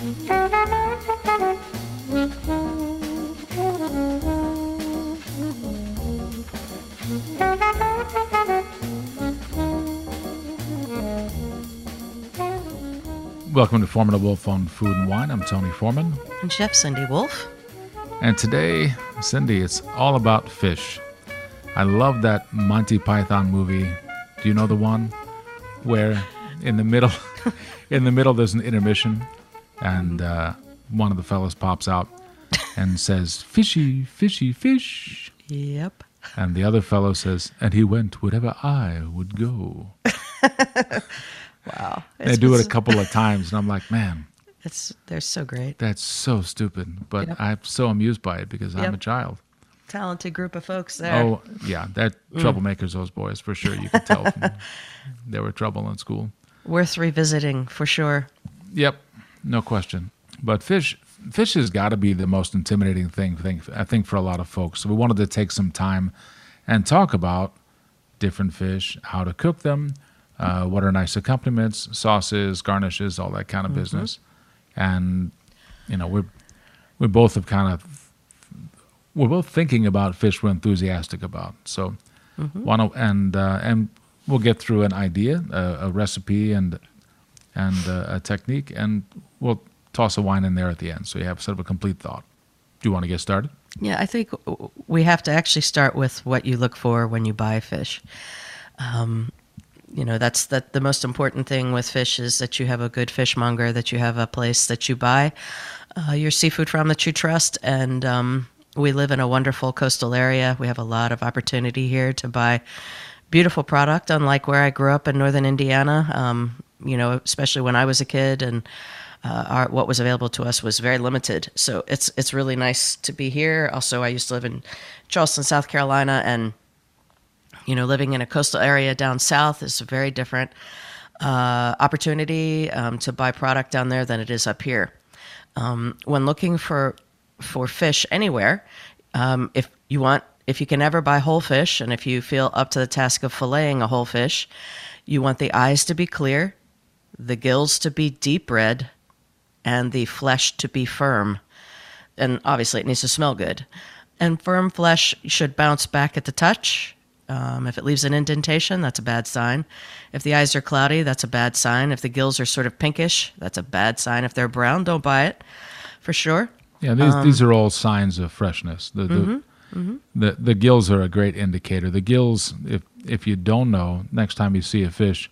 Welcome to Foreman and Wolf on Food and Wine. I'm Tony Foreman. And Chef Cindy Wolf. And today, Cindy, it's all about fish. I love that Monty Python movie. Do you know the one where in the middle, in the middle, there's an intermission, and uh, one of the fellows pops out and says, "Fishy, fishy, fish." Yep. And the other fellow says, "And he went wherever I would go." Wow. They do it a couple of times, and I'm like, man, It's they're so great. that's so stupid. But Yep. I'm so amused by it because I'm a child. Talented group of folks there. Oh yeah, they're troublemakers. Those boys for sure. You could tell they were trouble in school. Worth revisiting for sure. Yep, no question. But fish, fish has got to be the most intimidating thing. Thing I think for a lot of folks. So we wanted to take some time and talk about different fish, how to cook them, uh, what are nice accompaniments, sauces, garnishes, all that kind of business. And you know, we're we both have kind of we're both thinking about fish we're enthusiastic about. So want to and uh, and we'll get through an idea, a, a recipe, and and uh, a technique, and we'll toss a wine in there at the end, so you have sort of a complete thought. Do you want to get started? Yeah, I think we have to actually start with what you look for when you buy fish. Um, you know, that's that the most important thing with fish is that you have a good fishmonger, that you have a place that you buy uh, your seafood from that you trust. And um, we live in a wonderful coastal area. We have a lot of opportunity here to buy beautiful product, unlike where I grew up in northern Indiana. Um, you know, especially when I was a kid and uh, our, what was available to us was very limited. So it's it's really nice to be here. Also, I used to live in Charleston, South Carolina, and you know, living in a coastal area down south is a very different uh, opportunity um, to buy product down there than it is up here. Um, when looking for for fish anywhere, um, if you want, if you can ever buy whole fish, and if you feel up to the task of filleting a whole fish, you want the eyes to be clear, the gills to be deep red, and the flesh to be firm. And obviously, it needs to smell good. And firm flesh should bounce back at the touch. Um, if it leaves an indentation, that's a bad sign. If the eyes are cloudy, that's a bad sign. If the gills are sort of pinkish, that's a bad sign. If they're brown, don't buy it for sure. Yeah, these um, these are all signs of freshness. The the, mm-hmm, mm-hmm. the the gills are a great indicator. The gills, if if you don't know, next time you see a fish,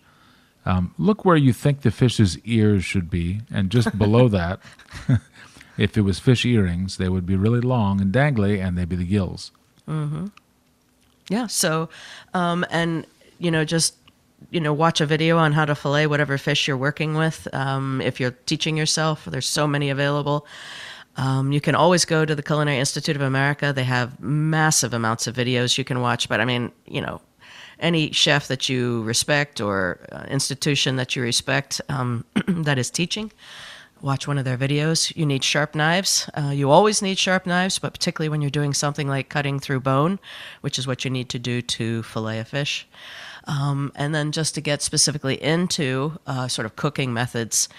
um, look where you think the fish's ears should be, and just below that, if it was fish earrings, they would be really long and dangly, and they'd be the gills. Mm-hmm. Yeah. So, um, and you know, just you know, watch a video on how to fillet whatever fish you're working with. Um, if you're teaching yourself, there's so many available. Um, you can always go to the Culinary Institute of America. They have massive amounts of videos you can watch. But I mean, you know, any chef that you respect or uh, institution that you respect um, that is teaching, watch one of their videos. You need sharp knives. Uh, you always need sharp knives, but particularly when you're doing something like cutting through bone, which is what you need to do to fillet a fish. Um, and then just to get specifically into uh, sort of cooking methods,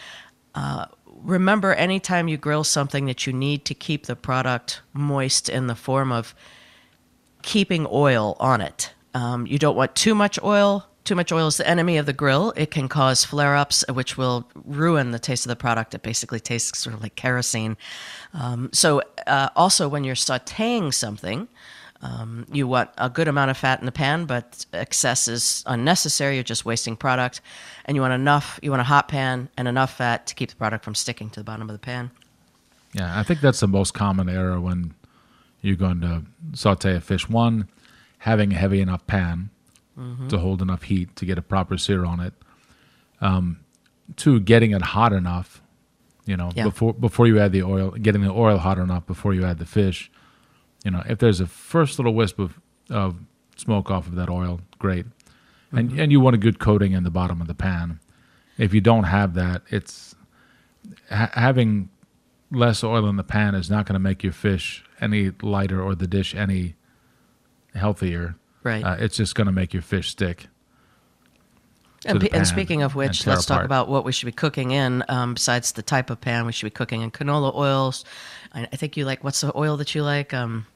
uh, remember anytime you grill something that you need to keep the product moist in the form of keeping oil on it. Um, you don't want too much oil. Too much oil is the enemy of the grill. It can cause flare ups, which will ruin the taste of the product. It basically tastes sort of like kerosene. Um, so, uh, also, when you're sauteing something, um, you want a good amount of fat in the pan, but excess is unnecessary. You're just wasting product. And you want enough, you want a hot pan and enough fat to keep the product from sticking to the bottom of the pan. Yeah, I think that's the most common error when you're going to saute a fish. One, having a heavy enough pan to hold enough heat to get a proper sear on it. Um, two, getting it hot enough, you know, Yeah. before before you add the oil, getting the oil hot enough before you add the fish. You know, if there's a first little wisp of, of smoke off of that oil, great. And and you want a good coating in the bottom of the pan. If you don't have that, it's ha- having less oil in the pan is not going to make your fish any lighter or the dish any healthier. Right. Uh, it's just going to make your fish stick. And, and speaking of which, let's talk about what we should be cooking in. Um, besides the type of pan, we should be cooking in canola oils. I, I think you like what's the oil that you like? Um,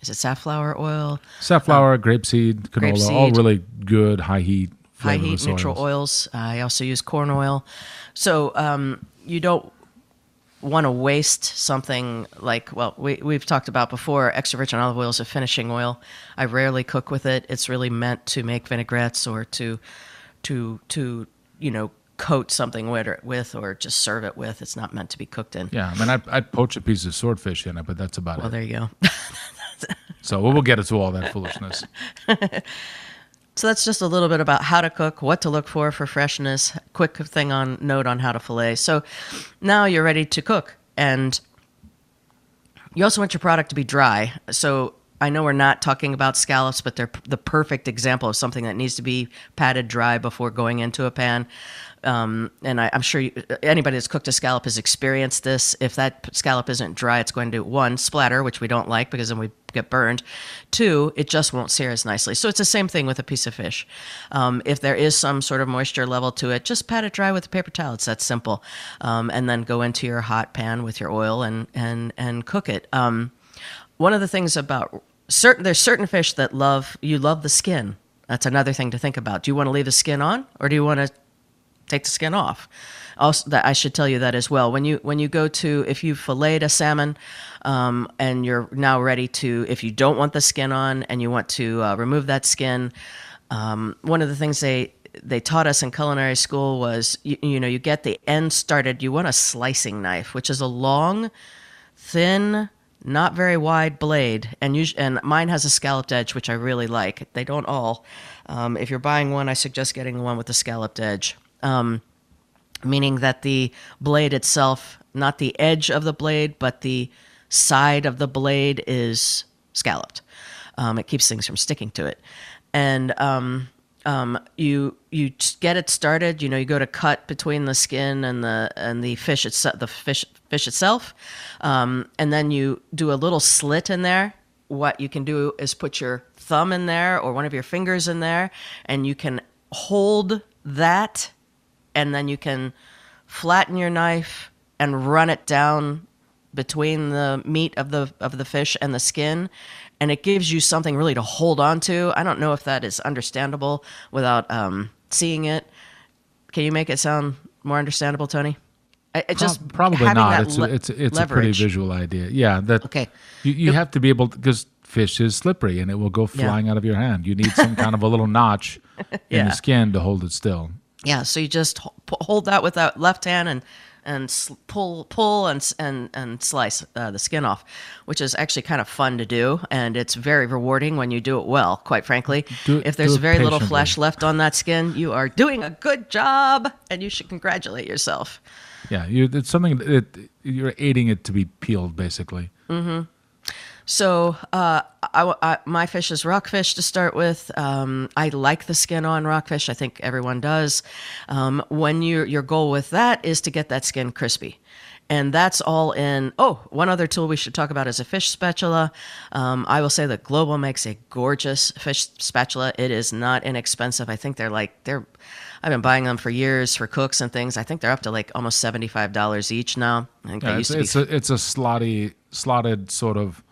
is it safflower oil? safflower, grapeseed, canola, all really good high heat, high heat neutral oils. oils. Uh, I also use corn oil. So um, you don't want to waste something like well we, we've talked about before extra virgin olive oil is a finishing oil. I rarely cook with it. It's really meant to make vinaigrettes or to to to you know coat something with or, with or just serve it with. It's not meant to be cooked in. Yeah, I mean, I'd, I'd poach a piece of swordfish in it, but that's about it. well there you go. So we'll get into all that foolishness. So that's just a little bit about how to cook, what to look for for freshness. Quick thing on note on how to fillet. So now you're ready to cook, and you also want your product to be dry. So I know we're not talking about scallops, but they're the perfect example of something that needs to be patted dry before going into a pan. Um, and I, I'm sure you, anybody that's cooked a scallop has experienced this. If that scallop isn't dry, it's going to one splatter, which we don't like because then we get burned. Two, it just won't sear as nicely. So it's the same thing with a piece of fish. Um, if there is some sort of moisture level to it, just pat it dry with a paper towel. It's that simple. Um, and then go into your hot pan with your oil and and and cook it. Um, one of the things about certain there's certain fish that love you love the skin. That's another thing to think about. Do you want to leave the skin on or do you want to take the skin off? Also, that I should tell you that as well. When you when you go to if you filleted a salmon, um, and you're now ready to if you don't want the skin on and you want to uh, remove that skin, um, one of the things they they taught us in culinary school was you, you know you get the end started. You want a slicing knife, which is a long, thin, not very wide blade, and us- and mine has a scalloped edge, which I really like. They don't all. Um, if you're buying one, I suggest getting the one with the scalloped edge, um, meaning that the blade itself, not the edge of the blade, but the side of the blade is scalloped. Um, it keeps things from sticking to it, and um, um, you you get it started. You know, you go to cut between the skin and the and the fish itself, the fish fish itself, um, and then you do a little slit in there. What you can do is put your thumb in there or one of your fingers in there, and you can hold that, and then you can flatten your knife and run it down between the meat of the of the fish and the skin and it gives you something really to hold on to i don't know if that is understandable without um, seeing it can you make it sound more understandable tony I, it just Prob- probably not. It's le- a, it's a, it's a pretty visual idea. Yeah, that Okay. You, you have to be able because fish is slippery and it will go Yeah. flying out of your hand. You need some kind of a little notch in Yeah. the skin to hold it still. Yeah, so you just hold that with that left hand and and pull pull and and and slice uh, the skin off, which is actually kind of fun to do, and it's very rewarding when you do it well. Quite frankly, Do if there's it very little flesh left on that skin, you are doing a good job, and you should congratulate yourself. Yeah, you, it's something that you're aiding it to be peeled, basically. So uh, I, I- my fish is rockfish to start with. Um, I like the skin on rockfish. I think everyone does. Um, when you your goal with that is to get that skin crispy. And that's all in. Oh, one other tool we should talk about is a fish spatula. Um, I will say that Global makes a gorgeous fish spatula. It is not inexpensive. I think they're like they're. I've been buying them for years for cooks and things. I think they're up to like almost seventy five dollars each now. I think Yeah, they it's, used to it's a it's a slotty slotted sort of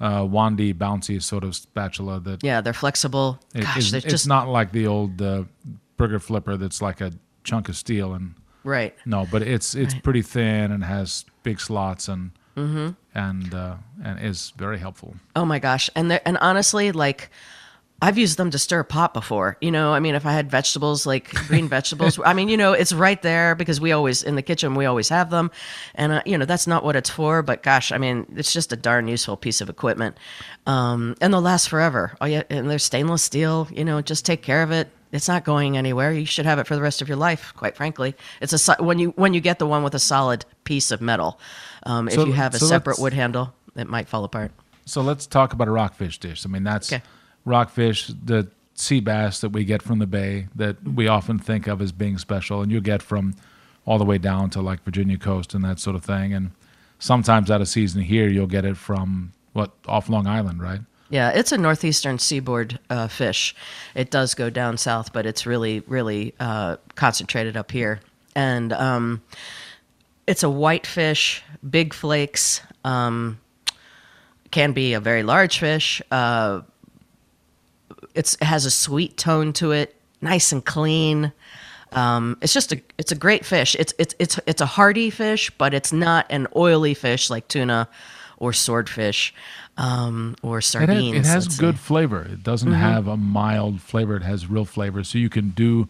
uh, wandy bouncy sort of spatula that yeah, they're flexible. it- Gosh, it's, they're it's just not like the old uh, burger flipper that's like a chunk of steel and right. no, but it's it's Right. pretty thin and has big slots and Mm-hmm. and uh, and is very helpful. Oh my gosh. And they're- and honestly, like I've used them to stir a pot before. You know, I mean, if I had vegetables like green vegetables, I mean, you know, it's right there because we always in the kitchen we always have them, and uh, you know that's not what it's for. But gosh, I mean, it's just a darn useful piece of equipment, um, and they'll last forever. Oh yeah, and they're stainless steel. You know, just take care of it. It's not going anywhere. You should have it for the rest of your life. Quite frankly, it's a when you when you get the one with a solid piece of metal. Um, So- if you have a so separate wood handle, it might fall apart. So let's talk about a rockfish dish. I mean, that's Okay. Rockfish, the sea bass that we get from the bay that we often think of as being special, and you get from all the way down to like Virginia coast and that sort of thing. And sometimes out of season here, you'll get it from what off Long Island, right? Yeah, it's a northeastern seaboard uh, fish. It does go down south, but it's really, really uh, concentrated up here. And um, it's a white fish, big flakes. Um, can be a very large fish. Uh, it has a sweet tone to it, nice and clean. Um, it's just a it's a great fish. It's it's it's it's a hearty fish, but it's not an oily fish like tuna or swordfish um, or It, sardines. has, it has good say. flavor. It doesn't have a mild flavor. It has real flavor. So you can do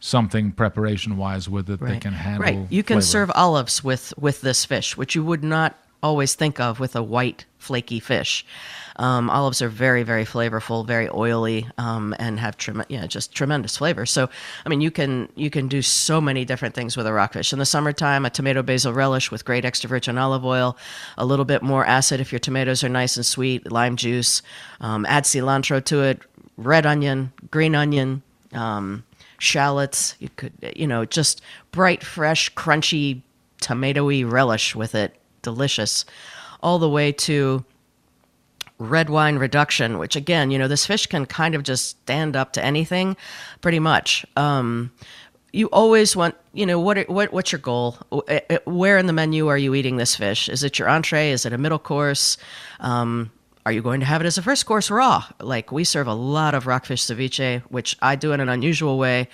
something preparation wise with it that can handle. Right. You can flavor. serve olives with with this fish, which you would not always think of with a white flaky fish. Um, olives are very very flavorful, very oily, um, and have trem- yeah just tremendous flavor. So I mean you can you can do so many different things with a rockfish. In the summertime, a tomato basil relish with great extra virgin olive oil, a little bit more acid if your tomatoes are nice and sweet, lime juice, um, add cilantro to it, red onion, green onion. Um, shallots. You could, you know, just bright, fresh, crunchy, tomatoey relish with it. Delicious. All the way to red wine reduction, which again, you know, this fish can kind of just stand up to anything pretty much. Um, you always want, you know, what, what what's your goal? Uh, uh, Where in the menu are you eating this fish? Is it your entree? Is it a middle course? Um, are you going to have it as a first course raw? Like we serve a lot of rockfish ceviche, which I do in an unusual way.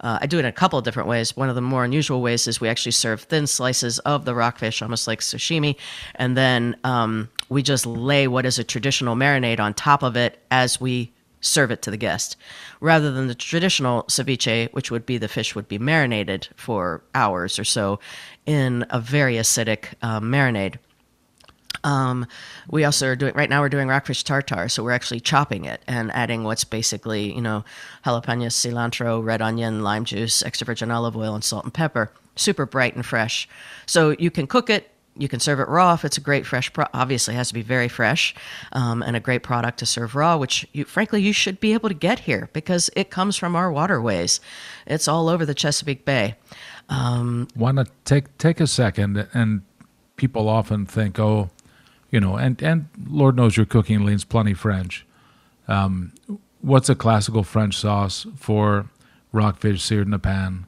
Uh, I do it in a couple of different ways. One of the more unusual ways is we actually serve thin slices of the rockfish, almost like sashimi, and then um, we just lay what is a traditional marinade on top of it as we serve it to the guest, rather than the traditional ceviche, which would be the fish would be marinated for hours or so in a very acidic uh, marinade. Um, we also are doing right now. We're doing rockfish tartar so we're actually chopping it and adding what's basically you know jalapenos, cilantro, red onion, lime juice, extra virgin olive oil, and salt and pepper. Super bright and fresh. So you can cook it. You can serve it raw if it's a great fresh. Pro- obviously, has to be very fresh um, and a great product to serve raw. Which, you, frankly, you should be able to get here because it comes from our waterways. It's all over the Chesapeake Bay. Um, Why not take take a second? And people often think, oh, you know, and and Lord knows your cooking leans plenty French. Um, what's a classical French sauce for rockfish seared in a pan?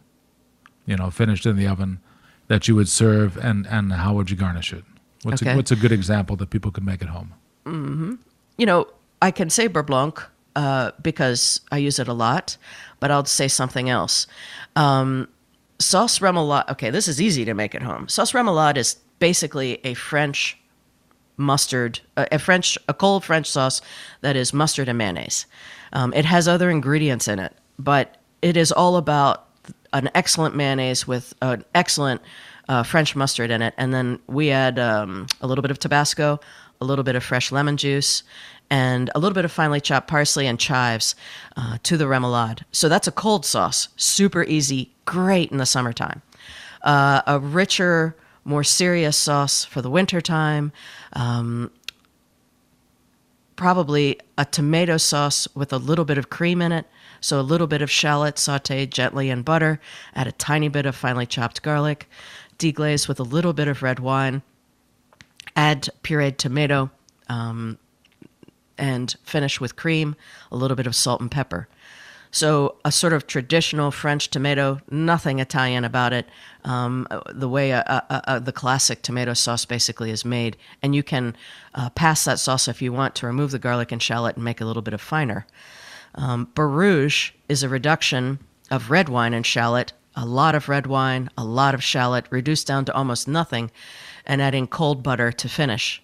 You know, finished in the oven, that you would serve, and and how would you garnish it? What's Okay. a, what's a good example that people could make at home? you know, I can say beurre blanc uh, because I use it a lot, but I'll say something else. Um, sauce remoulade. Okay, this is easy to make at home. Sauce remoulade is basically a French mustard, a, a French, a cold French sauce that is mustard and mayonnaise. Um, it has other ingredients in it, but it is all about an excellent mayonnaise with an excellent uh, French mustard in it, and then we add um, a little bit of Tabasco, a little bit of fresh lemon juice, and a little bit of finely chopped parsley and chives uh, to the remoulade. So that's a cold sauce, super easy, great in the summertime. Uh, a richer, more serious sauce for the wintertime. Um, probably a tomato sauce with a little bit of cream in it. So a little bit of shallot sauteed gently in butter, add a tiny bit of finely chopped garlic, deglaze with a little bit of red wine, add pureed tomato, um, and finish with cream, a little bit of salt and pepper. So a sort of traditional French tomato, nothing Italian about it. Um, the way a, a, a, the classic tomato sauce basically is made, and you can uh, pass that sauce if you want to remove the garlic and shallot and make a little bit of finer. Um, Beurre rouge is a reduction of red wine and shallot, a lot of red wine, a lot of shallot, reduced down to almost nothing, and adding cold butter to finish.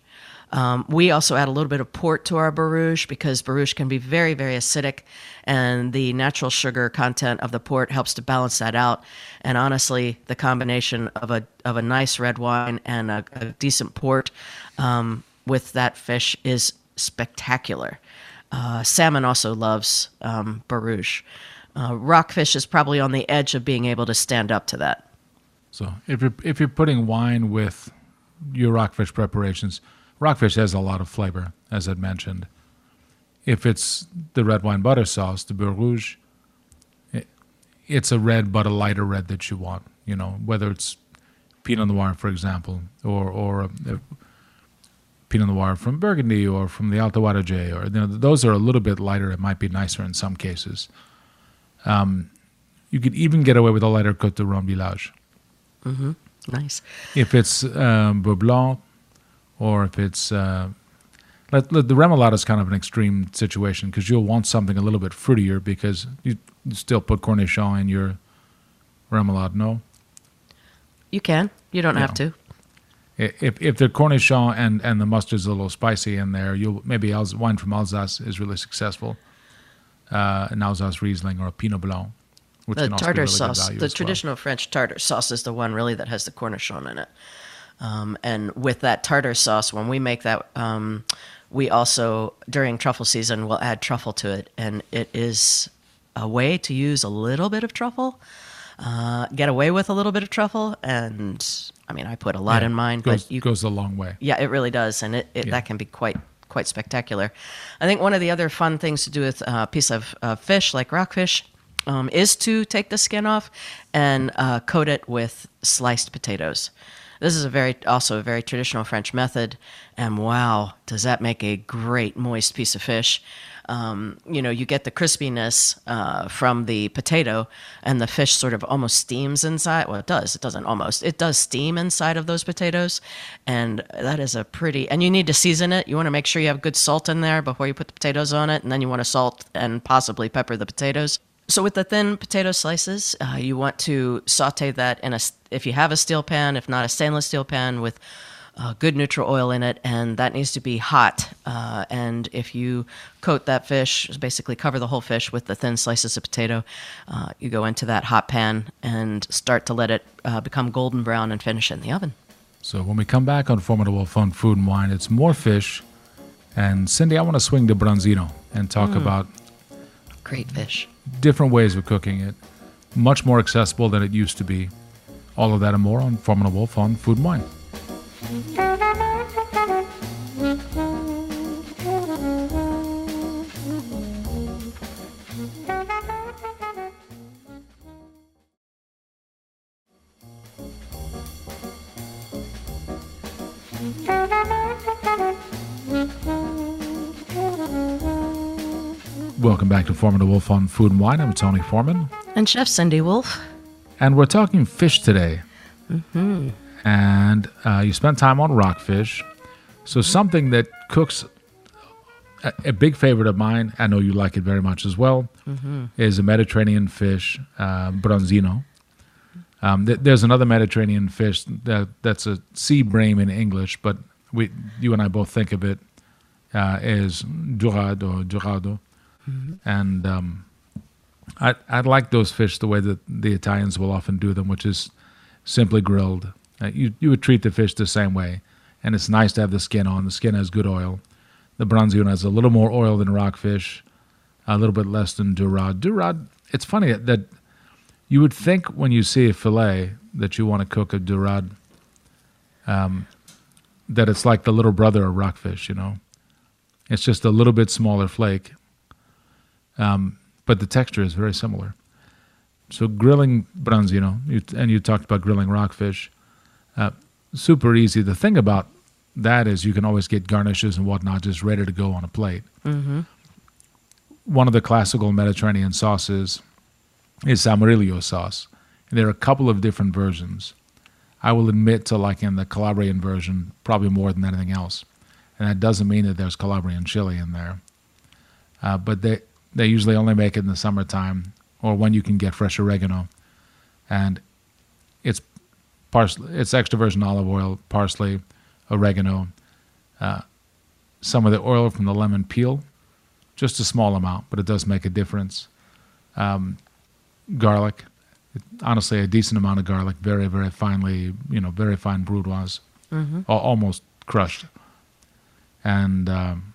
Um, we also add a little bit of port to our beurre rouge because beurre rouge can be very, very acidic, and the natural sugar content of the port helps to balance that out. And honestly, the combination of a of a nice red wine and a, a decent port um, with that fish is spectacular. Uh, salmon also loves um, beurre rouge. Uh, rockfish is probably on the edge of being able to stand up to that. So if you're if you're putting wine with your rockfish preparations, rockfish has a lot of flavor, as I'd mentioned. If it's the red wine butter sauce, the beurre rouge, it, it's a red but a lighter red that you want. You know, whether it's Pinot Noir, for example, or or a, a Pinot Noir from Burgundy or from the Alto Adige, or you know, those are a little bit lighter. It might be nicer in some cases. Um, you could even get away with a lighter Cote de Rhone Village. Nice. If it's um, Beurre Blanc, or if it's uh, let, let- the remoulade is kind of an extreme situation because you'll want something a little bit fruitier because you, you still put cornichon in your remoulade. No, You can. You don't have to. If if the cornichon and and the mustard's a little spicy in there, you'll maybe wine from Alsace is really successful. Uh, an Alsace Riesling or a Pinot Blanc, which the can also be tartar really sauce, the as well. traditional French tartar sauce is the one really that has the cornichon in it. Um, and with that tartar sauce, when we make that, um, we also during truffle season will add truffle to it, and it is a way to use a little bit of truffle, uh, get away with a little bit of truffle, and I mean I put a lot Yeah, in mine, goes, but you goes a long way. yeah, it really does, and it, it Yeah. that can be quite quite spectacular. I think one of the other fun things to do with a piece of uh, fish like rockfish um, is to take the skin off and uh, coat it with sliced potatoes. This is a very also a very traditional French method, and wow, does that make a great moist piece of fish? Um, you know, you get the crispiness uh, from the potato, and the fish sort of almost steams inside. Well, it does. It doesn't almost. It does steam inside of those potatoes, and that is a pretty. And you need to season it. You want to make sure you have good salt in there before you put the potatoes on it, and then you want to salt and possibly pepper the potatoes. So with the thin potato slices, uh, you want to saute that in a. If you have a steel pan, if not a stainless steel pan with uh, good neutral oil in it, and that needs to be hot. Uh, and if you coat that fish, basically cover the whole fish with the thin slices of potato, uh, you go into that hot pan and start to let it uh, become golden brown and finish in the oven. So when we come back on Formidable Fun Food and Wine, it's more fish. And Cindy, I want to swing to Bronzino and talk Mm. about Great fish. different ways of cooking it, much more accessible than it used to be. All of that and more on Formidable Fun Food and Wine. Welcome back to Foreman the Wolf on Food and Wine. I'm Tony Foreman. And Chef Cindy Wolf. And we're talking fish today. Mm-hmm. And uh, you spend time on rockfish. So, something that cooks a, a big favorite of mine, I know you like it very much as well, is a Mediterranean fish, uh, bronzino. Um, th- there's another Mediterranean fish that, that's a sea bream in English, but we, you and I both think of it uh, as dorade or dorado. And um, I, I like those fish the way that the Italians will often do them, which is simply grilled. Uh, you, you would treat the fish the same way, and it's nice to have the skin on. The skin has good oil. The bronzino has a little more oil than rockfish, a little bit less than dorade. Dorade, it's funny that you would think when you see a fillet that you want to cook a dorade, um, that it's like the little brother of rockfish, you know. It's just a little bit smaller flake um, but the texture is very similar. So grilling bronzino, you, and you talked about grilling rockfish, super easy. The thing about that is you can always get garnishes and whatnot just ready to go on a plate. One of the classical Mediterranean sauces is salmoriglio sauce. And there are a couple of different versions. I will admit to liking the Calabrian version probably more than anything else. And that doesn't mean that there's Calabrian chili in there. Uh, but they they usually only make it in the summertime or when you can get fresh oregano, and it's parsley, it's extra virgin olive oil, parsley, oregano, uh, some of the oil from the lemon peel, just a small amount, but it does make a difference. Um, garlic, honestly, a decent amount of garlic, very very finely, you know, very fine brunoise, al- almost crushed, and. Um,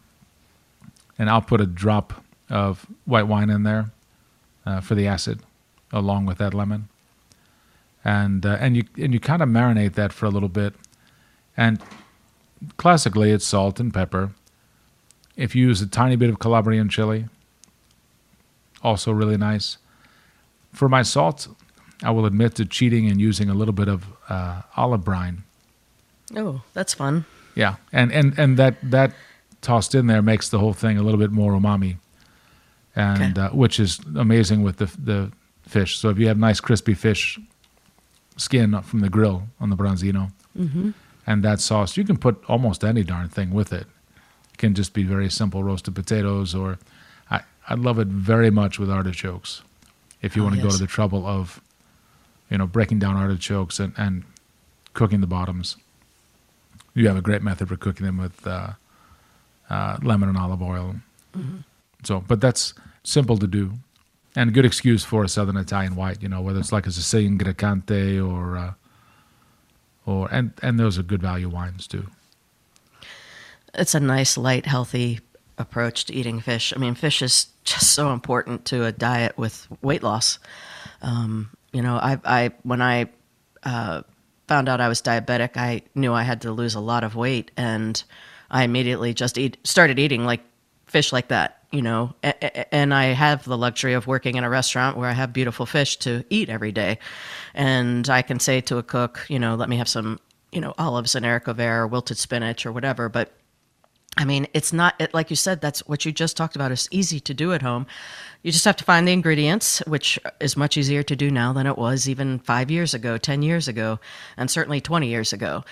and I'll put a drop of white wine in there uh, for the acid, along with that lemon. And uh, and you and you kind of marinate that for a little bit, and classically it's salt and pepper. If you use a tiny bit of Calabrian chili, also really nice. For my salt, I will admit to cheating and using a little bit of uh, olive brine. Oh, that's fun. Yeah, and and and that that tossed in there makes the whole thing a little bit more umami, and Okay. uh, which is amazing with the the fish. So if you have nice crispy fish skin from the grill on the branzino, and that sauce, you can put almost any darn thing with it. It can just be very simple roasted potatoes, or I I love it very much with artichokes. If you Oh, want to go to the trouble of, you know, breaking down artichokes and and cooking the bottoms, you have a great method for cooking them with uh, uh, lemon and olive oil. So, but that's simple to do, and good excuse for a Southern Italian white. You know, whether it's like a Sicilian Grecanico or, uh, or and and those are good value wines too. It's a nice, light, healthy approach to eating fish. I mean, fish is just so important to a diet with weight loss. Um, you know, I, I when I uh, found out I was diabetic, I knew I had to lose a lot of weight, and I immediately just eat started eating like fish like that. You know, and I have the luxury of working in a restaurant where I have beautiful fish to eat every day, and I can say to a cook, you know, let me have some, you know, olives and haricot vert or wilted spinach or whatever, but I mean, it's not it, like you said. That's what you just talked about. It's easy to do at home. You just have to find the ingredients, which is much easier to do now than it was even five years ago, ten years ago, and certainly twenty years ago.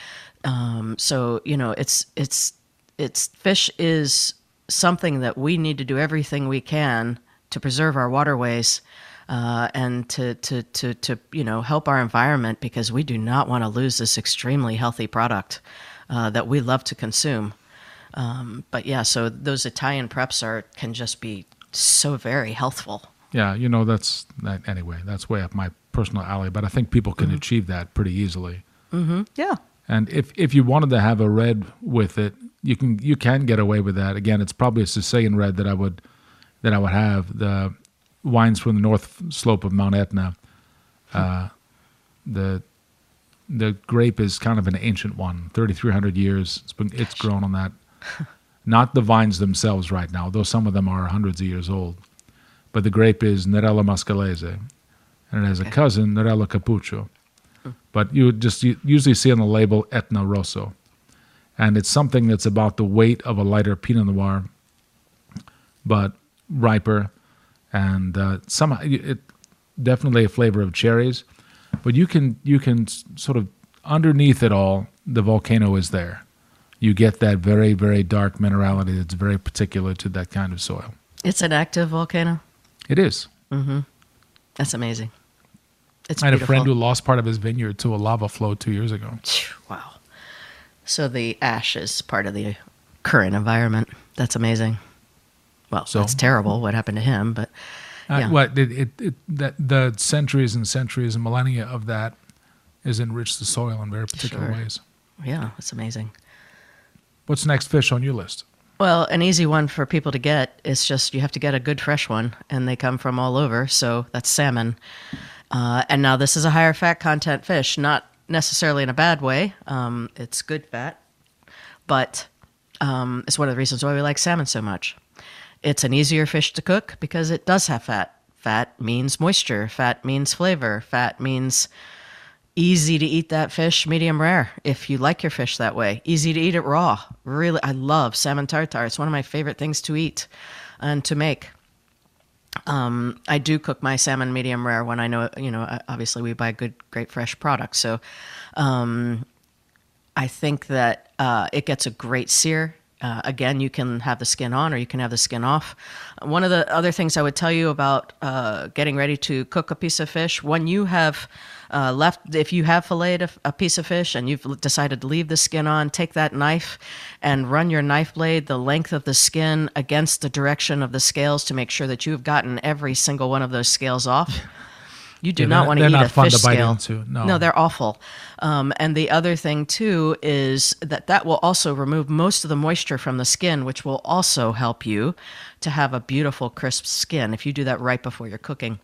Um, so you know, it's it's it's fish is something that we need to do everything we can to preserve our waterways uh, and to, to to to you know help our environment because we do not want to lose this extremely healthy product uh, that we love to consume. Um, but yeah, so those Italian preps are can just be so very healthful. Yeah, you know that's that anyway. That's way up my personal alley, but I think people can achieve that pretty easily. Yeah. And if if you wanted to have a red with it, you can you can get away with that. Again, it's probably a Sicilian red that I would that I would have. The wines from the north slope of Mount Etna. Uh, the the grape is kind of an ancient one, thirty three hundred years. It's been it's grown on that. Not the vines themselves right now, though some of them are hundreds of years old. But the grape is Nerello Mascalese, and it has a cousin Nerello Cappuccio but you would just u- usually see on the label Etna Rosso. And it's something that's about the weight of a lighter Pinot Noir, but riper, and uh, somehow it definitely a flavor of cherries. But you can you can sort of underneath it all, the volcano is there. You get that very very dark minerality that's very particular to that kind of soil. It's an active volcano. It is. Mm-hmm. That's amazing. It's I had beautiful. a friend who lost part of his vineyard to a lava flow two years ago. Wow. So the ash is part of the current environment. That's amazing. Well, So- that's terrible what happened to him, but Uh, Yeah. What it, it, it that the centuries and centuries and millennia of that has enriched the soil in very particular Sure. ways. yeah, it's amazing. What's next fish on your list? Well, an easy one for people to get is just you have to get a good fresh one, and they come from all over. So that's salmon. Uh, and now this is a higher fat content fish, not necessarily in a bad way. Um, it's good fat, but um, it's one of the reasons why we like salmon so much. It's an easier fish to cook because it does have fat. Fat means moisture. Fat means flavor. Fat means easy to eat that fish medium rare if you like your fish that way easy to eat it raw really i love salmon tartare it's one of my favorite things to eat and to make um, i do cook my salmon medium rare when i know you know obviously we buy good great fresh products so um, i think that uh, it gets a great sear uh, again, you can have the skin on or you can have the skin off. One of the other things I would tell you about uh, getting ready to cook a piece of fish, when you have uh, left, if you have filleted a, a piece of fish and you've decided to leave the skin on, take that knife and run your knife blade the length of the skin against the direction of the scales to make sure that you've gotten every single one of those scales off. You do Yeah, not want to eat not a fun fish to bite scale. into, no. no, they're awful. Um, and the other thing too is that that will also remove most of the moisture from the skin, which will also help you to have a beautiful crisp skin if you do that right before you're cooking.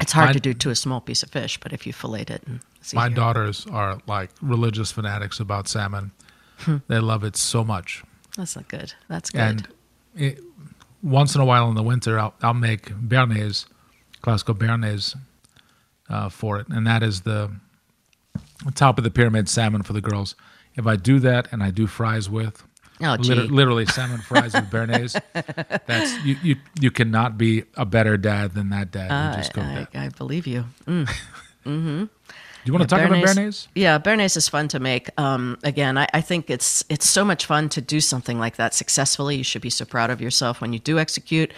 It's hard My- to do to a small piece of fish, but if you fillet it, My easier. daughters are like religious fanatics about salmon. they love it so much. That's not good. That's good. And it, once in a while in the winter, I'll, I'll make béarnaise, classical béarnaise uh, for it. And that is the top of the pyramid salmon for the girls. If I do that and I do fries with, Oh, liter- literally salmon fries with béarnaise, that's you, you. You cannot be a better dad than that dad who just cooked I, that. I believe you. Mm. Do you want to talk about béarnaise? Yeah, béarnaise is fun to make. Um, again, I, I think it's it's so much fun to do something like that successfully. You should be so proud of yourself when you do execute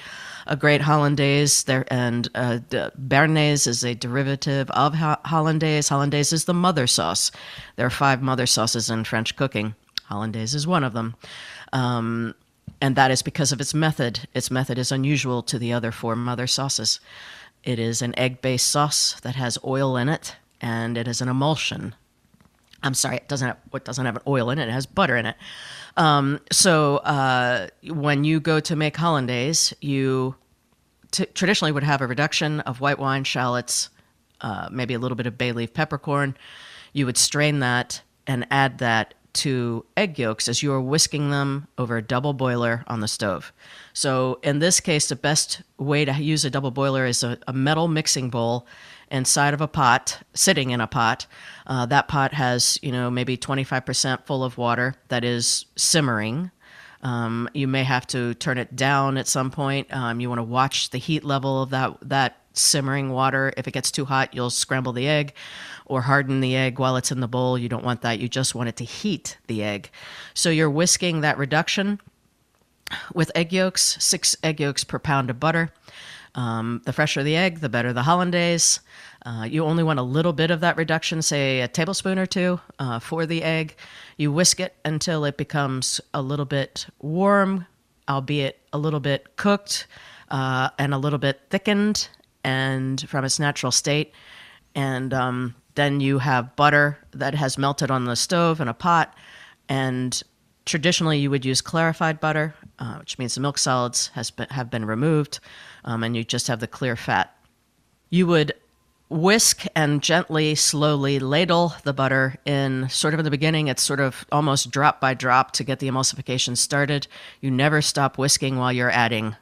a great hollandaise. There and uh, is a derivative of ho- hollandaise. Hollandaise is the mother sauce. There are five mother sauces in French cooking. Hollandaise is one of them. Um, and that is because of its method. Its method is unusual to the other four mother sauces. It is an egg based sauce that has oil in it, and it is an emulsion. I'm sorry, it doesn't have what doesn't have an oil in it. It has butter in it. Um, so uh, when you go to make hollandaise, you t- traditionally would have a reduction of white wine, shallots, uh, maybe a little bit of bay leaf peppercorn. You would strain that and add that to egg yolks as you are whisking them over a double boiler on the stove. So in this case, the best way to use a double boiler is a, a metal mixing bowl inside of a pot, sitting in a pot. Uh, that pot has, you know, maybe 25% full of water that is simmering. Um, you may have to turn it down at some point. Um, you want to watch the heat level of that that simmering water. If it gets too hot, you'll scramble the egg or harden the egg while it's in the bowl. You don't want that. You just want it to heat the egg. So you're whisking that reduction with egg yolks, six egg yolks per pound of butter. Um, the fresher the egg, the better the hollandaise. Uh, you only want a little bit of that reduction, say a tablespoon or two uh, for the egg. You whisk it until it becomes a little bit warm, albeit a little bit cooked uh, and a little bit thickened and from its natural state. And um, then you have butter that has melted on the stove in a pot. And traditionally, you would use clarified butter, uh, which means the milk solids has been, have been removed, um, and you just have the clear fat. You would whisk and gently, slowly ladle the butter in sort of in the beginning. It's sort of almost drop by drop to get the emulsification started. You never stop whisking while you're adding.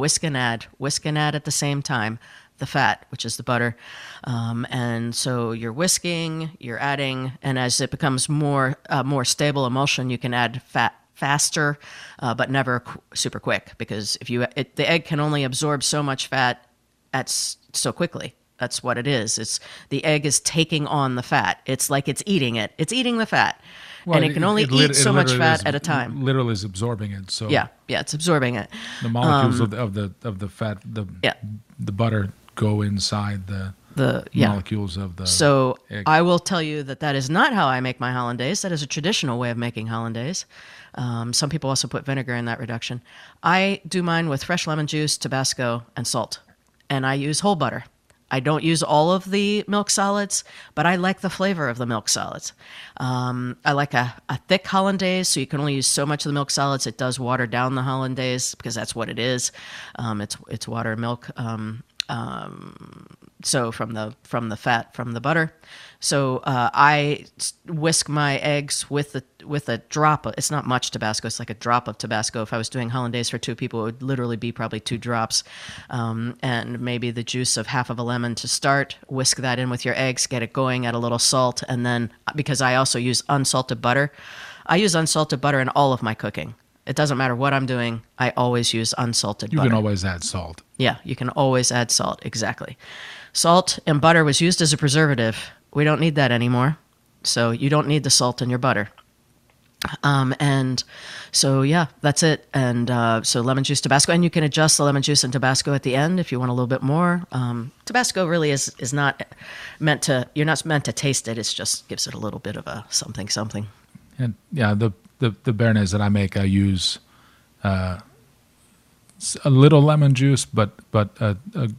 Whisk and add, whisk and add at the same time the fat, which is the butter. Um, and so you're whisking, you're adding, and as it becomes more uh, more stable emulsion, you can add fat faster, uh, but never qu- super quick because if you it, the egg can only absorb so much fat at so quickly. That's what it is. It's the egg is taking on the fat. It's like it's eating it. It's eating the fat, and it can only lit- eat so much fat is- at a time. Literally is absorbing it. So Yeah, yeah, it's absorbing it. the molecules of, the, of the of the fat, the Yeah. the butter go inside the The yeah. molecules of the. So egg. I will tell you that that is not how I make my hollandaise. That is a traditional way of making hollandaise. Um, some people also put vinegar in that reduction. I do mine with fresh lemon juice, Tabasco, and salt, and I use whole butter. I don't use all of the milk solids, but I like the flavor of the milk solids. Um, I like a, a thick hollandaise, so you can only use so much of the milk solids. It does water down the hollandaise because that's what it is. Um, it's it's water and milk. Um, so from the from the fat from the butter. So uh, I whisk my eggs with the with a drop. Of, it's not much Tabasco. It's like a drop of Tabasco. If I was doing hollandaise for two people, it would literally be probably two drops, um, and maybe the juice of half of a lemon to start. Whisk that in with your eggs. Get it going. Add a little salt, and then because I also use unsalted butter, I use unsalted butter in all of my cooking. It doesn't matter what I'm doing. I always use unsalted butter. you butter. can always add salt. Yeah, you can always add salt. Exactly. Salt and butter was used as a preservative. We don't need that anymore. So you don't need the salt in your butter. Um, and so, yeah, that's it. And uh, so lemon juice, Tabasco. And you can adjust the lemon juice and Tabasco at the end if you want a little bit more. Um, Tabasco really is, is not meant to, you're not meant to taste it. It's just gives it a little bit of a something, something. And yeah, the the the béarnaise that I make, I use uh, a little lemon juice, but but a, a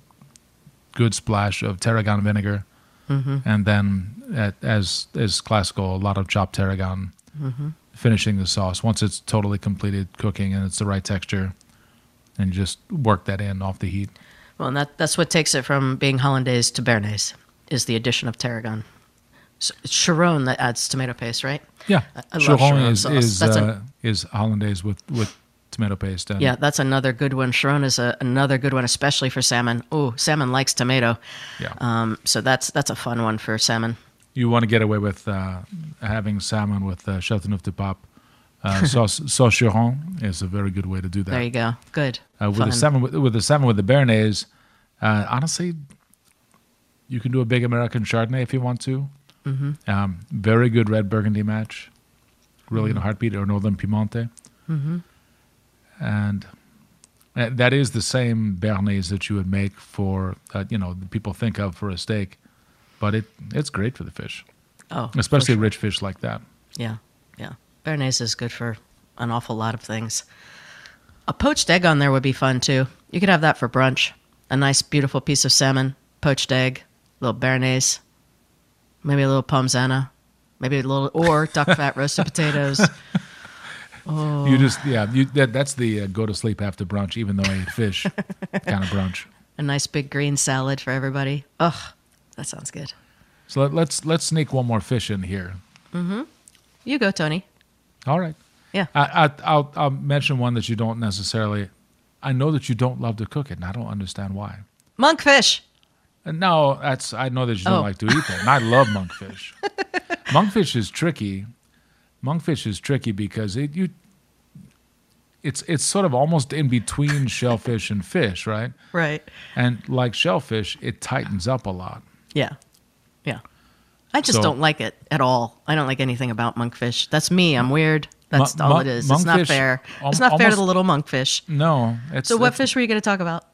good splash of tarragon vinegar, Mm-hmm. and then at, as as classical, a lot of chopped tarragon, Mm-hmm. finishing the sauce once it's totally completed cooking and it's the right texture, and just work that in off the heat. Well, and that, that's what takes it from being hollandaise to béarnaise is the addition of tarragon. So it's Choron that adds tomato paste, right? Yeah, I- Choron Choron is sauce. is That's a- uh, is hollandaise with with tomato paste. And Yeah, that's another good one. Choron is a, another good one, especially for salmon. Oh, salmon likes tomato. yeah. Um, so that's that's a fun one for salmon. you want to get away with uh, having salmon with uh, Chateauneuf du Pape. Uh, sauce, sauce Choron is a very good way to do that. There you go. Good. Uh, with Fun. the salmon with, with the salmon with the béarnaise, uh, honestly, you can do a big American Chardonnay if you want to. Mm-hmm. Um, very good red Burgundy match, really in a heartbeat, or Northern Piemonte, Mm-hmm. And that is the same béarnaise that you would make for uh, you know the people think of for a steak, but it it's great for the fish, Oh, especially sure. rich fish like that. Yeah, yeah. Béarnaise is good for an awful lot of things. A poached egg on there would be fun too. You could have that for brunch. A nice, beautiful piece of salmon, poached egg, little béarnaise, maybe a little parmesan, maybe a little or duck fat roasted potatoes. Oh, You just yeah, you that that's the uh, go to sleep after brunch, even though I ate fish kind of brunch. a nice big green salad for everybody. Ugh, that sounds good. So let, let's let's sneak one more fish in here. Mm-hmm. You go, Tony. All right. Yeah. I, I, I'll, I'll mention one that you don't necessarily. I know that you don't love to cook it, and I don't understand why. Monkfish. And no, that's I know that you don't Oh. like to eat that, and I love monkfish. monkfish is tricky. Monkfish is tricky because it you. It's it's sort of almost in between shellfish and fish, right? Right. And like shellfish, it tightens up a lot. Yeah. Yeah. I just So- don't like it at all. I don't like anything about monkfish. That's me. I'm weird. That's Mon- all it is. It's not fair. al- It's not fair to the little monkfish. No, it's So what fish were you going to talk about?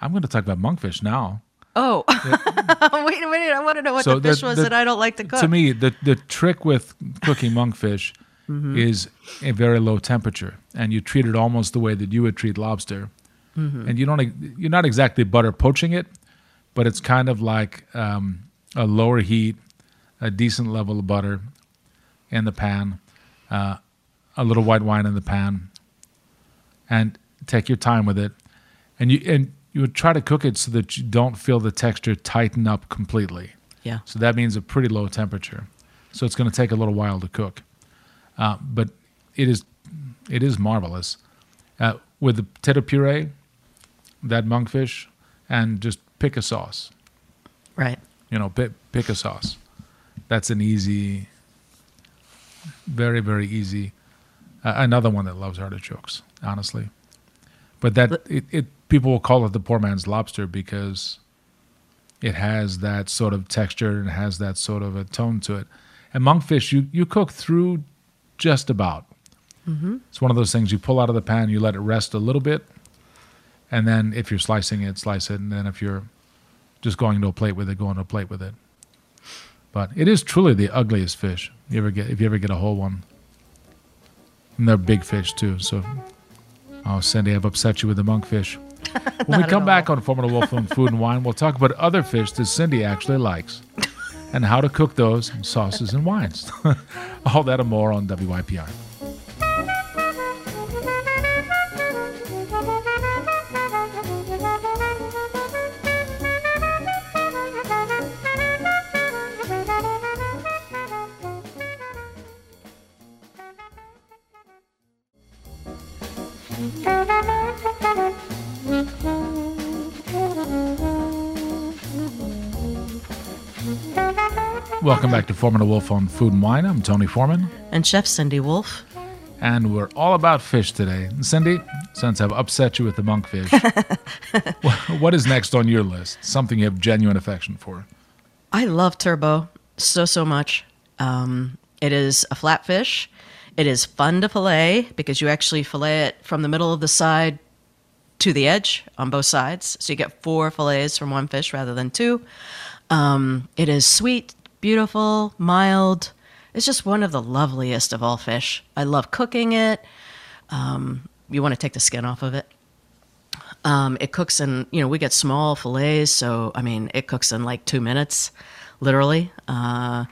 I'm going to talk about monkfish now. Oh, wait a minute. I want to know what So the fish the- was the- that I don't like to cook. To me, the the trick with cooking monkfish Mm-hmm. is a very low temperature, and you treat it almost the way that you would treat lobster. Mm-hmm. And you don't you're not exactly butter poaching it, but it's kind of like um, a lower heat, a decent level of butter in the pan, uh, a little white wine in the pan, and take your time with it. And you and you would try to cook it so that you don't feel the texture tighten up completely. yeah. So that means a pretty low temperature. So it's going to take a little while to cook, uh, but it is it is marvelous uh, with the potato puree, that monkfish, and just pick a sauce. Right. You know, pick, pick a sauce. That's an easy, very very easy. Uh, another one that loves artichokes, honestly. But that it, it people will call it the poor man's lobster because it has that sort of texture and has that sort of a tone to it. And monkfish, you you cook through just about. Mm-hmm. It's one of those things you pull out of the pan, you let it rest a little bit, and then if you're slicing it, slice it, and then if you're just going to a plate with it, go on to a plate with it. But it is truly the ugliest fish you ever get if you ever get a whole one. And they're big fish too. So, oh, Cindy, I've upset you with the monkfish. When we come back on Foreman and Wolf on Food and Wine, we'll talk about other fish that Cindy actually likes and how to cook those in sauces and wines. All that and more on WYPR. Welcome back to Foreman and Wolf on Food and Wine. I'm Tony Foreman, And Chef Cindy Wolf. and we're all about fish today. And Cindy, since I've upset you with the monkfish, what is next on your list? Something you have genuine affection for? I love turbot so so much. Um, it is a flat fish. It is fun to fillet because you actually fillet it from the middle of the side to the edge on both sides, so you get four fillets from one fish rather than two. Um, it is sweet, beautiful, mild. It's just one of the loveliest of all fish. I love cooking it. Um, you want to take the skin off of it. Um, it cooks in, you know, we get small fillets, so I mean, it cooks in like two minutes, literally. Uh,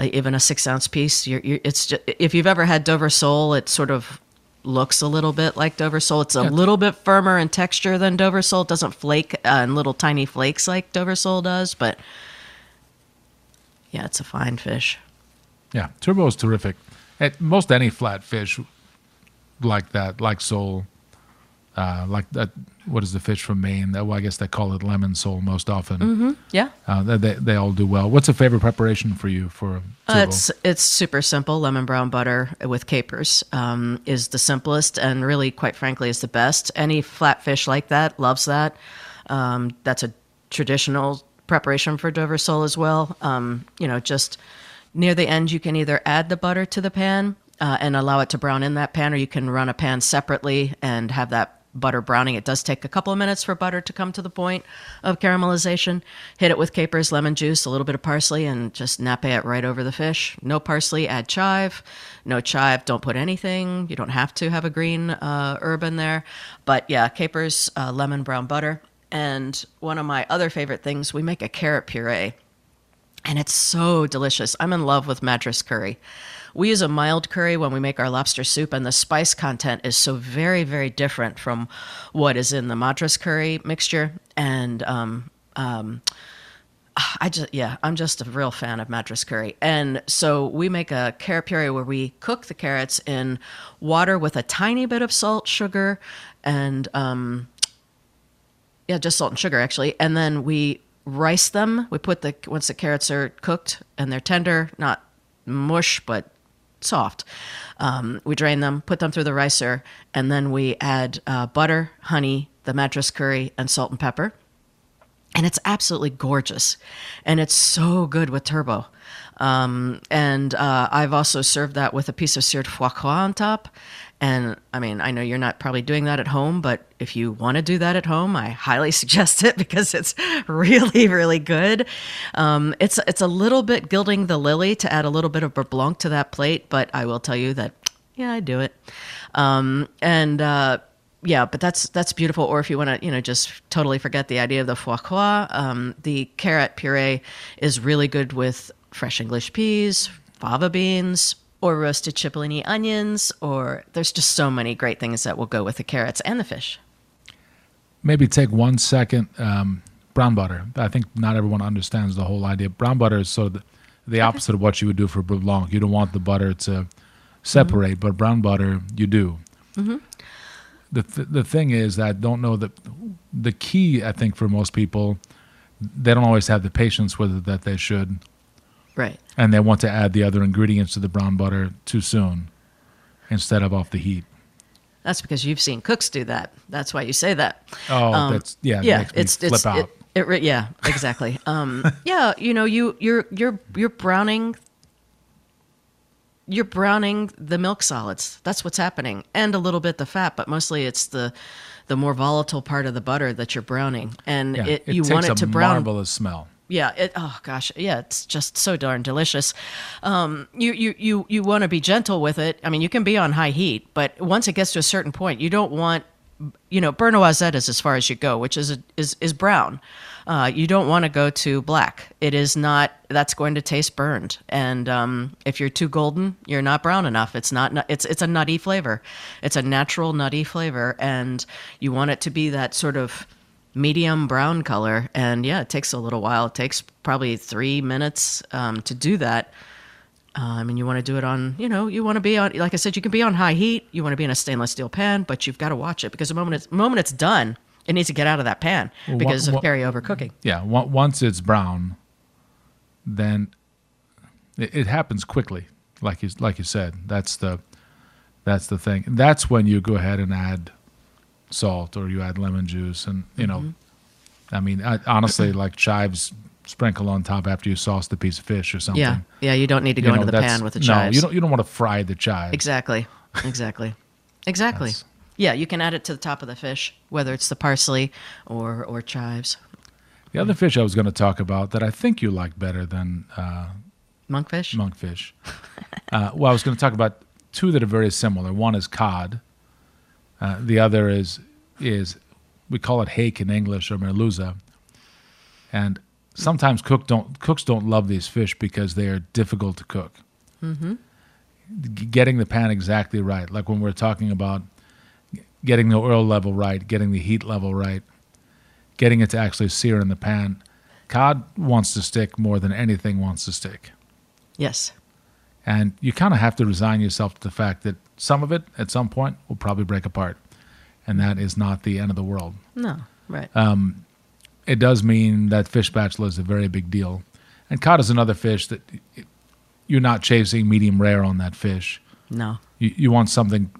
even a six ounce piece, you're, you're, it's just, if you've ever had Dover sole, it sort of looks a little bit like Dover sole. It's a Yeah. little bit firmer in texture than Dover sole. It doesn't flake uh, in little tiny flakes like Dover sole does, but yeah, it's a fine fish. Yeah, turbot is terrific. At most any flat fish like that, like sole, uh, like that. What is the fish from Maine? That, well, I guess they call it lemon sole most often. Mm-hmm. Yeah. Uh, they, they all do well. What's a favorite preparation for you for? Uh, it's it's super simple. Lemon brown butter with capers um, is the simplest, and really, quite frankly, is the best. Any flat fish like that loves that. Um, that's a traditional preparation for Dover sole as well. Um, you know, just near the end, you can either add the butter to the pan uh, and allow it to brown in that pan, or you can run a pan separately and have that butter browning. It does take a couple of minutes for butter to come to the point of caramelization. Hit it with capers, lemon juice, a little bit of parsley, and just nappe it right over the fish. No parsley, add chive. No chive, don't put anything. You don't have to have a green uh, herb in there. But yeah, capers, uh, lemon, brown butter. And one of my other favorite things, we make a carrot puree and it's so delicious. I'm in love with Madras curry. We use a mild curry when we make our lobster soup, and the spice content is so very, very different from what is in the Madras curry mixture. And um, um, I just, yeah, I'm just a real fan of Madras curry. And so we make a carrot puree where we cook the carrots in water with a tiny bit of salt, sugar, and um, yeah, just salt and sugar actually. And then we rice them. We put the once the carrots are cooked and they're tender, not mush but soft. Um, we drain them, put them through the ricer, and then we add uh, butter, honey, the madras curry, and salt and pepper. And it's absolutely gorgeous, and it's so good with turbot. Um, and uh, I've also served that with a piece of seared foie gras on top. And I mean, I know you're not probably doing that at home, but if you want to do that at home, I highly suggest it because it's really, really good. Um, it's it's a little bit gilding the lily to add a little bit of blanc to that plate, but I will tell you that yeah, I do it. Um, and uh, yeah, but that's that's beautiful. Or if you want to, you know, just totally forget the idea of the foie gras, um, the carrot puree is really good with fresh English peas, fava beans, or roasted cipollini onions, or there's just so many great things that will go with the carrots and the fish. Maybe take one second. Um, brown butter. I think not everyone understands the whole idea. Brown butter is sort of the, the opposite of what you would do for blanc. You don't want the butter to separate, mm-hmm. but brown butter you do. Mm-hmm. The th- the thing is that I don't know that the key. I think for most people, they don't always have the patience with it that they should. Right. And they want to add the other ingredients to the brown butter too soon instead of off the heat. That's because you've seen cooks do that. That's why you say that. Oh, um, that's yeah. Yeah, it's flip it's out. It, it, yeah, exactly. um, yeah, you know, you you're you're you're browning. You're browning the milk solids. That's what's happening, and a little bit the fat, but mostly it's the the more volatile part of the butter that you're browning, and yeah, it, it you want it to brown. Marvelous smell yeah it, oh gosh yeah it's just so darn delicious. Um, you you you, you want to be gentle with it. I mean you can be on high heat but once it gets to a certain point you don't want you know beurre noisette is as far as you go which is a, is is brown. Uh, you don't want to go to black. It is not that's going to taste burned. And um, if you're too golden you're not brown enough. It's not it's it's a nutty flavor. It's a natural nutty flavor and you want it to be that sort of medium brown color. And yeah, it takes a little while. It takes probably three minutes um, to do that. I mean, you want to do it on, you know, you want to be on, like I said, you can be on high heat. You want to be in a stainless steel pan, but you've got to watch it because the moment it's, the moment it's done, it needs to get out of that pan because of carry over cooking. Yeah, once it's brown, then it, it happens quickly, like you like you said. That's the that's the thing. That's when you go ahead and add salt or you add lemon juice and you know mm-hmm. i mean I, honestly like chives sprinkle on top after you sauce the piece of fish or something. Yeah yeah you don't need to go you know, into the pan with the chives no you don't you don't want to fry the chives. Exactly. Exactly. Exactly. Yeah you can add it to the top of the fish whether it's the parsley or or chives. The other fish i was going to talk about that i think you like better than uh, monkfish? monkfish. Uh, well i was going to talk about two that are very similar. One is cod uh, the other is is we call it hake in English or merluza, and sometimes cook don't cooks don't love these fish because they are difficult to cook. Mm-hmm. Getting the pan exactly right, like when we're talking about getting the oil level right, getting the heat level right, getting it to actually sear in the pan. Cod wants to stick more than anything wants to stick. Yes. And you kind of have to resign yourself to the fact that some of it at some point will probably break apart. and that is not the end of the world. No, right. Um, it does mean that fish spatula is a very big deal, and cod is another fish that you're not chasing medium rare on that fish. no. You, you want something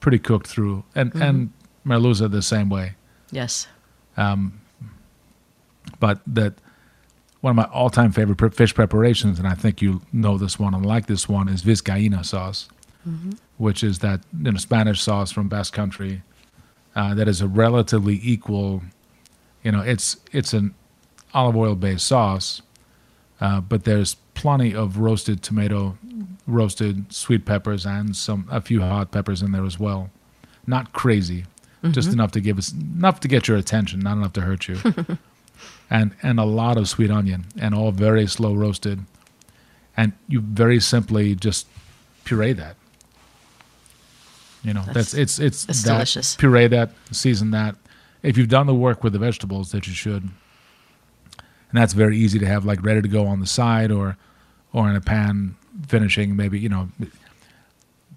pretty cooked through, and mm-hmm. and merluza the same way. Yes. Um, but that one of my all-time favorite pre- fish preparations, and I think you know this one and like this one, is Vizcaína sauce, which is that you know, Spanish sauce from Basque Country uh, that is a relatively equal. You know, it's it's an olive oil-based sauce, uh, but there's plenty of roasted tomato, roasted sweet peppers, and some a few hot peppers in there as well. Not crazy, just enough to give us enough to get your attention, not enough to hurt you and and a lot of sweet onion and all very slow roasted. And you very simply just puree that. You know that's, That's- it's it's that's that, delicious. puree that season that. If you've done the work with the vegetables that you should. And that's very easy to have like ready to go on the side or or in a pan finishing maybe you know.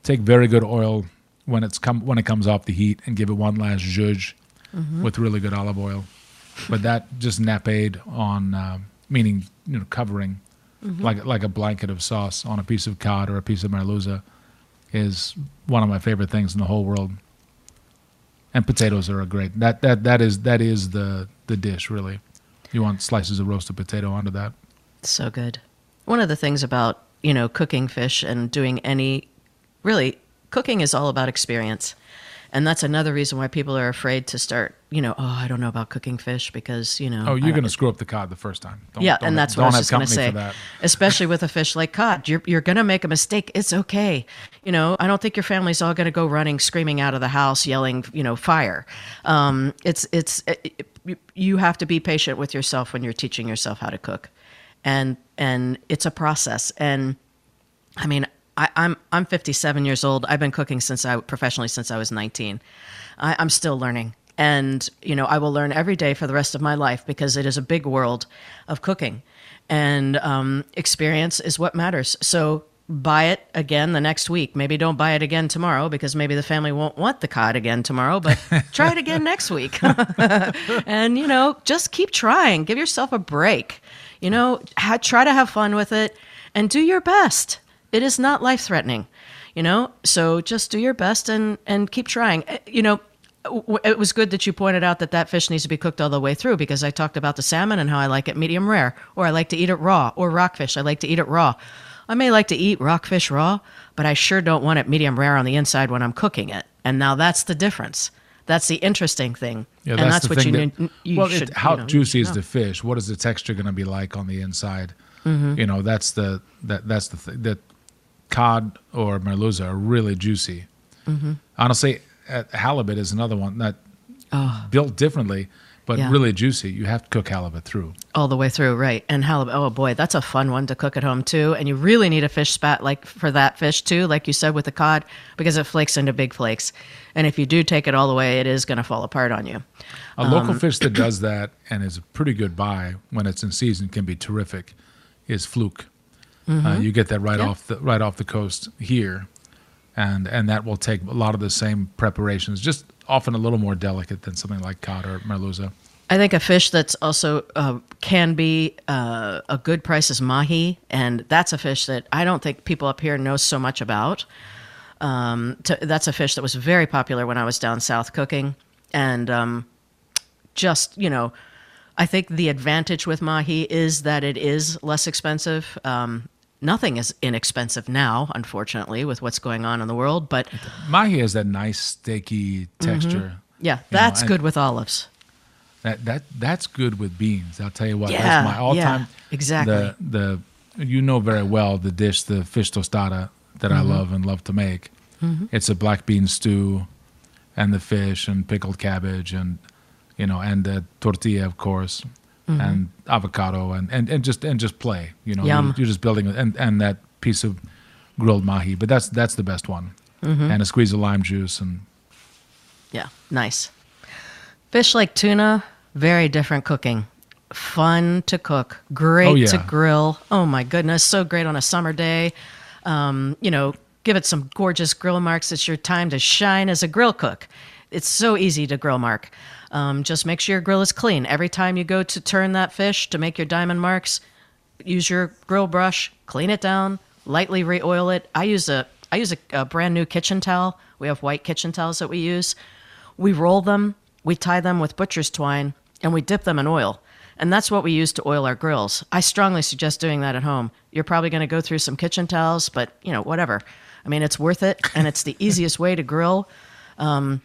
Take very good oil when it's come when it comes off the heat and give it one last zhuzh mm-hmm. with really good olive oil but that just nappade on uh, meaning you know covering like like a blanket of sauce on a piece of cod or a piece of merluza is one of my favorite things in the whole world and potatoes are a great that that that is that is the the dish really you want slices of roasted potato onto that So good. One of the things about, you know, cooking fish and doing any really cooking is all about experience. And that's another reason why people are afraid to start, you know, oh, I don't know about cooking fish because, you know, oh you're going to screw up the cod the first time don't, yeah, don't and that's what I was just going to say. Especially with a fish like cod, you're you're going to make a mistake. It's okay. You know, I don't think your family's all going to go running, screaming out of the house, yelling, you know, fire. Um, it's it's it, it- you have to be patient with yourself when you're teaching yourself how to cook, and and it's a process. And I mean, I, I'm I'm 57 years old. I've been cooking since I professionally since I was 19. I, I'm still learning, and you know, I will learn every day for the rest of my life because it is a big world of cooking, and um, experience is what matters. So buy it again the next week. Maybe don't buy it again tomorrow because maybe the family won't want the cod again tomorrow. But try it again next week, and you know, just keep trying. Give yourself a break. You know, ha- try to have fun with it and do your best. It is not life threatening, you know? So just do your best and, and keep trying. Eh, You know, it was good that you pointed out that that fish needs to be cooked all the way through because I talked about the salmon and how I like it medium rare, or I like to eat it raw, or rockfish, I like to eat it raw. I may like to eat rockfish raw, but I sure don't want it medium rare on the inside when I'm cooking it. And now that's the difference. That's the interesting thing. Yeah, and that's, that's what you, that, need, you well, should. it, how you know, juicy is the fish? What is the texture going to be like on the inside? Mm-hmm. You know, that's the that that's the thing. That cod or merluza are really juicy. Mm-hmm. Honestly, uh, halibut is another one that built differently, but Oh. Yeah. really juicy. You have to cook halibut through. all the way through, right? And halibut. Oh boy, that's a fun one to cook at home too. And you really need a fish spat like for that fish too, like you said with the cod, because it flakes into big flakes. And if you do take it all the way, it is going to fall apart on you. A local Um, fish that does that and is a pretty good buy when it's in season can be terrific. Is fluke. Uh, you get that right Mm-hmm. Yeah. off the right off the coast here, and and that will take a lot of the same preparations, just often a little more delicate than something like cod or merluza. I think a fish that's also uh, can be uh, a good price is mahi, and that's a fish that I don't think people up here know so much about. Um, to, that's a fish that was very popular when I was down south cooking, and um, just you know, I think the advantage with mahi is that it is less expensive. Um, nothing is inexpensive now, unfortunately, with what's going on in the world. But Mahi has that nice steaky texture. yeah, You know, that's and- good with olives. That that that's good with beans. I'll tell you what. Yeah, that's my all yeah, exactly. The the you know very well the dish, the fish tostada that Mm-hmm. I love and love to make. It's a black bean stew, and the fish and pickled cabbage and you know and the tortilla of course and avocado and, and and just and just play. You know Mm-hmm. Yum. You're, you're just building and and that piece of grilled mahi. But that's that's the best one. Mm-hmm. And a squeeze of lime juice and Yeah, nice. Fish like tuna, very different cooking. Fun to cook, great Oh, yeah. to grill. Oh my goodness, so great on a summer day. Um, you know, give it some gorgeous grill marks. It's your time to shine as a grill cook. It's so easy to grill mark. Um, just make sure your grill is clean. Every time you go to turn that fish to make your diamond marks, use your grill brush, clean it down, lightly re-oil it. I use a I use a, a brand new kitchen towel. We have white kitchen towels that we use. We roll them, we tie them with butcher's twine, and we dip them in oil. And that's what we use to oil our grills. I strongly suggest doing that at home. You're probably going to go through some kitchen towels, but you know, whatever. I mean, it's worth it, and it's the easiest way to grill. Um,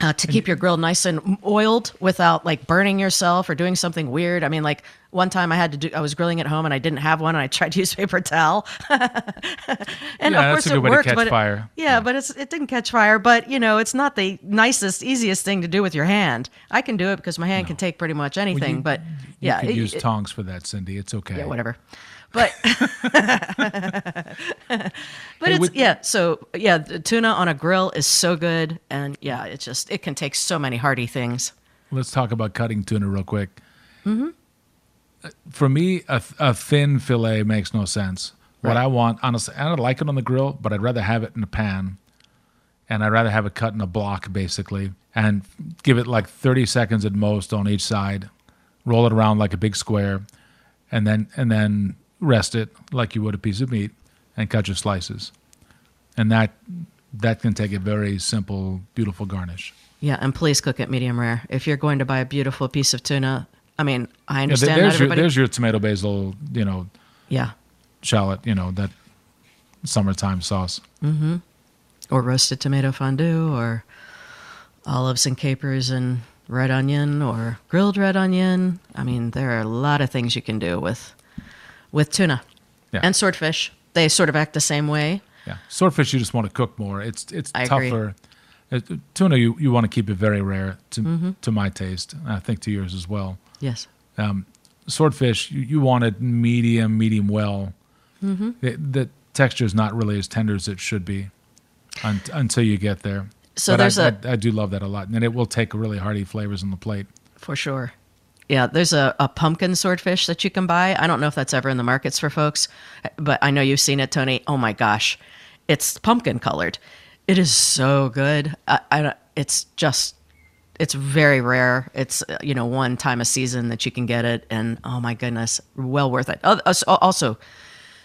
uh, to keep your grill nice and oiled without like burning yourself or doing something weird. I mean, like one time I had to do, I was grilling at home and I didn't have one and I tried to use paper towel. and Yeah, of course it worked, catch but it- fire. yeah, but it's, it didn't catch fire. But you know, it's not the nicest, easiest thing to do with your hand. I can do it because my hand can take pretty much anything. you- but You yeah, could it- use it- tongs for that, Cindy. It's okay. yeah, whatever. But but it's with- yeah. So yeah, the tuna on a grill is so good, and yeah, it just it can take so many hearty things. Let's talk about cutting tuna real quick. Mm-hmm. For me, a, a thin fillet makes no sense. What I want, honestly, I don't like it on the grill, but I'd rather have it in a pan, and I'd rather have it cut in a block, basically, and give it like 30 seconds at most on each side. Roll it around like a big square, and then and then rest it like you would a piece of meat, and cut your slices. And that that can take a very simple, beautiful garnish. Yeah, and please cook it medium rare. If you're going to buy a beautiful piece of tuna, I mean, I Yeah, understand not there's your there's your tomato basil, you know, yeah, shallot, you know, that summertime sauce. Mm-hmm. or roasted tomato fondue, or olives and capers and red onion, or grilled red onion. I mean, there are a lot of things you can do with with tuna Yeah. and swordfish. They sort of act the same way. Yeah, swordfish you just want to cook more. It's it's I tougher. Uh, tuna you, you want to keep it very rare to Mm-hmm. to my taste. and I think to yours as well. Yes. Swordfish you, you want it medium, medium well. Mm-hmm. The, the texture is not really as tender as it should be un, until you get there. So but there's I, a- I, I do love that a lot, and it will take really hearty flavors on the plate. For sure. Yeah, there's a, a pumpkin swordfish that you can buy. I don't know if that's ever in the markets for folks, but I know you've seen it, Tony. Oh my gosh, it's pumpkin colored. It is so good. I, I it's just, it's very rare. It's you know one time a season that you can get it, and oh my goodness, well worth it. Also,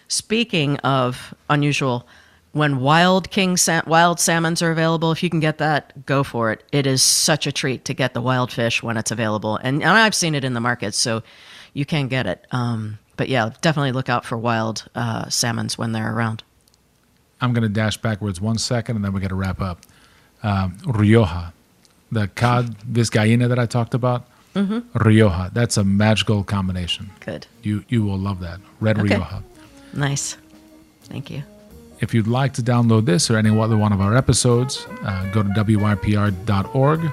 speaking of unusual, when wild king sa- wild salmons are available, if you can get that, go for it. It is such a treat to get the wild fish when it's available, and, and I've seen it in the market, so you can get it. Um, but yeah, definitely look out for wild uh, salmons when they're around. I'm going to dash backwards one second, and then we're going to wrap up. Um, Rioja, the cod vizcaína that I talked about. Mm-hmm. Rioja, that's a magical combination. Good, You you will love that. Red Okay. Rioja. nice. Thank you. If you'd like to download this or any other one of our episodes, uh, go to wypr.org.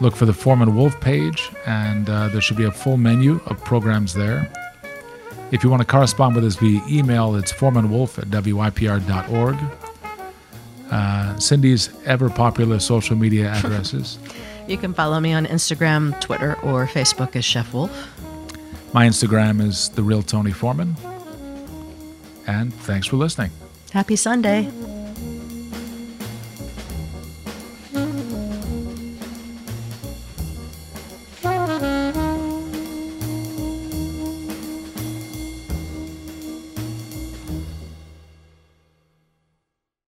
Look for the Foreman Wolf page, and uh, there should be a full menu of programs there. If you want to correspond with us via email, it's foremanwolf at wypr.org. Uh, Cindy's ever popular social media addresses. You can follow me on Instagram, Twitter, or Facebook as Chef Wolf. My Instagram is the real Tony Foreman. And thanks for listening. Happy Sunday.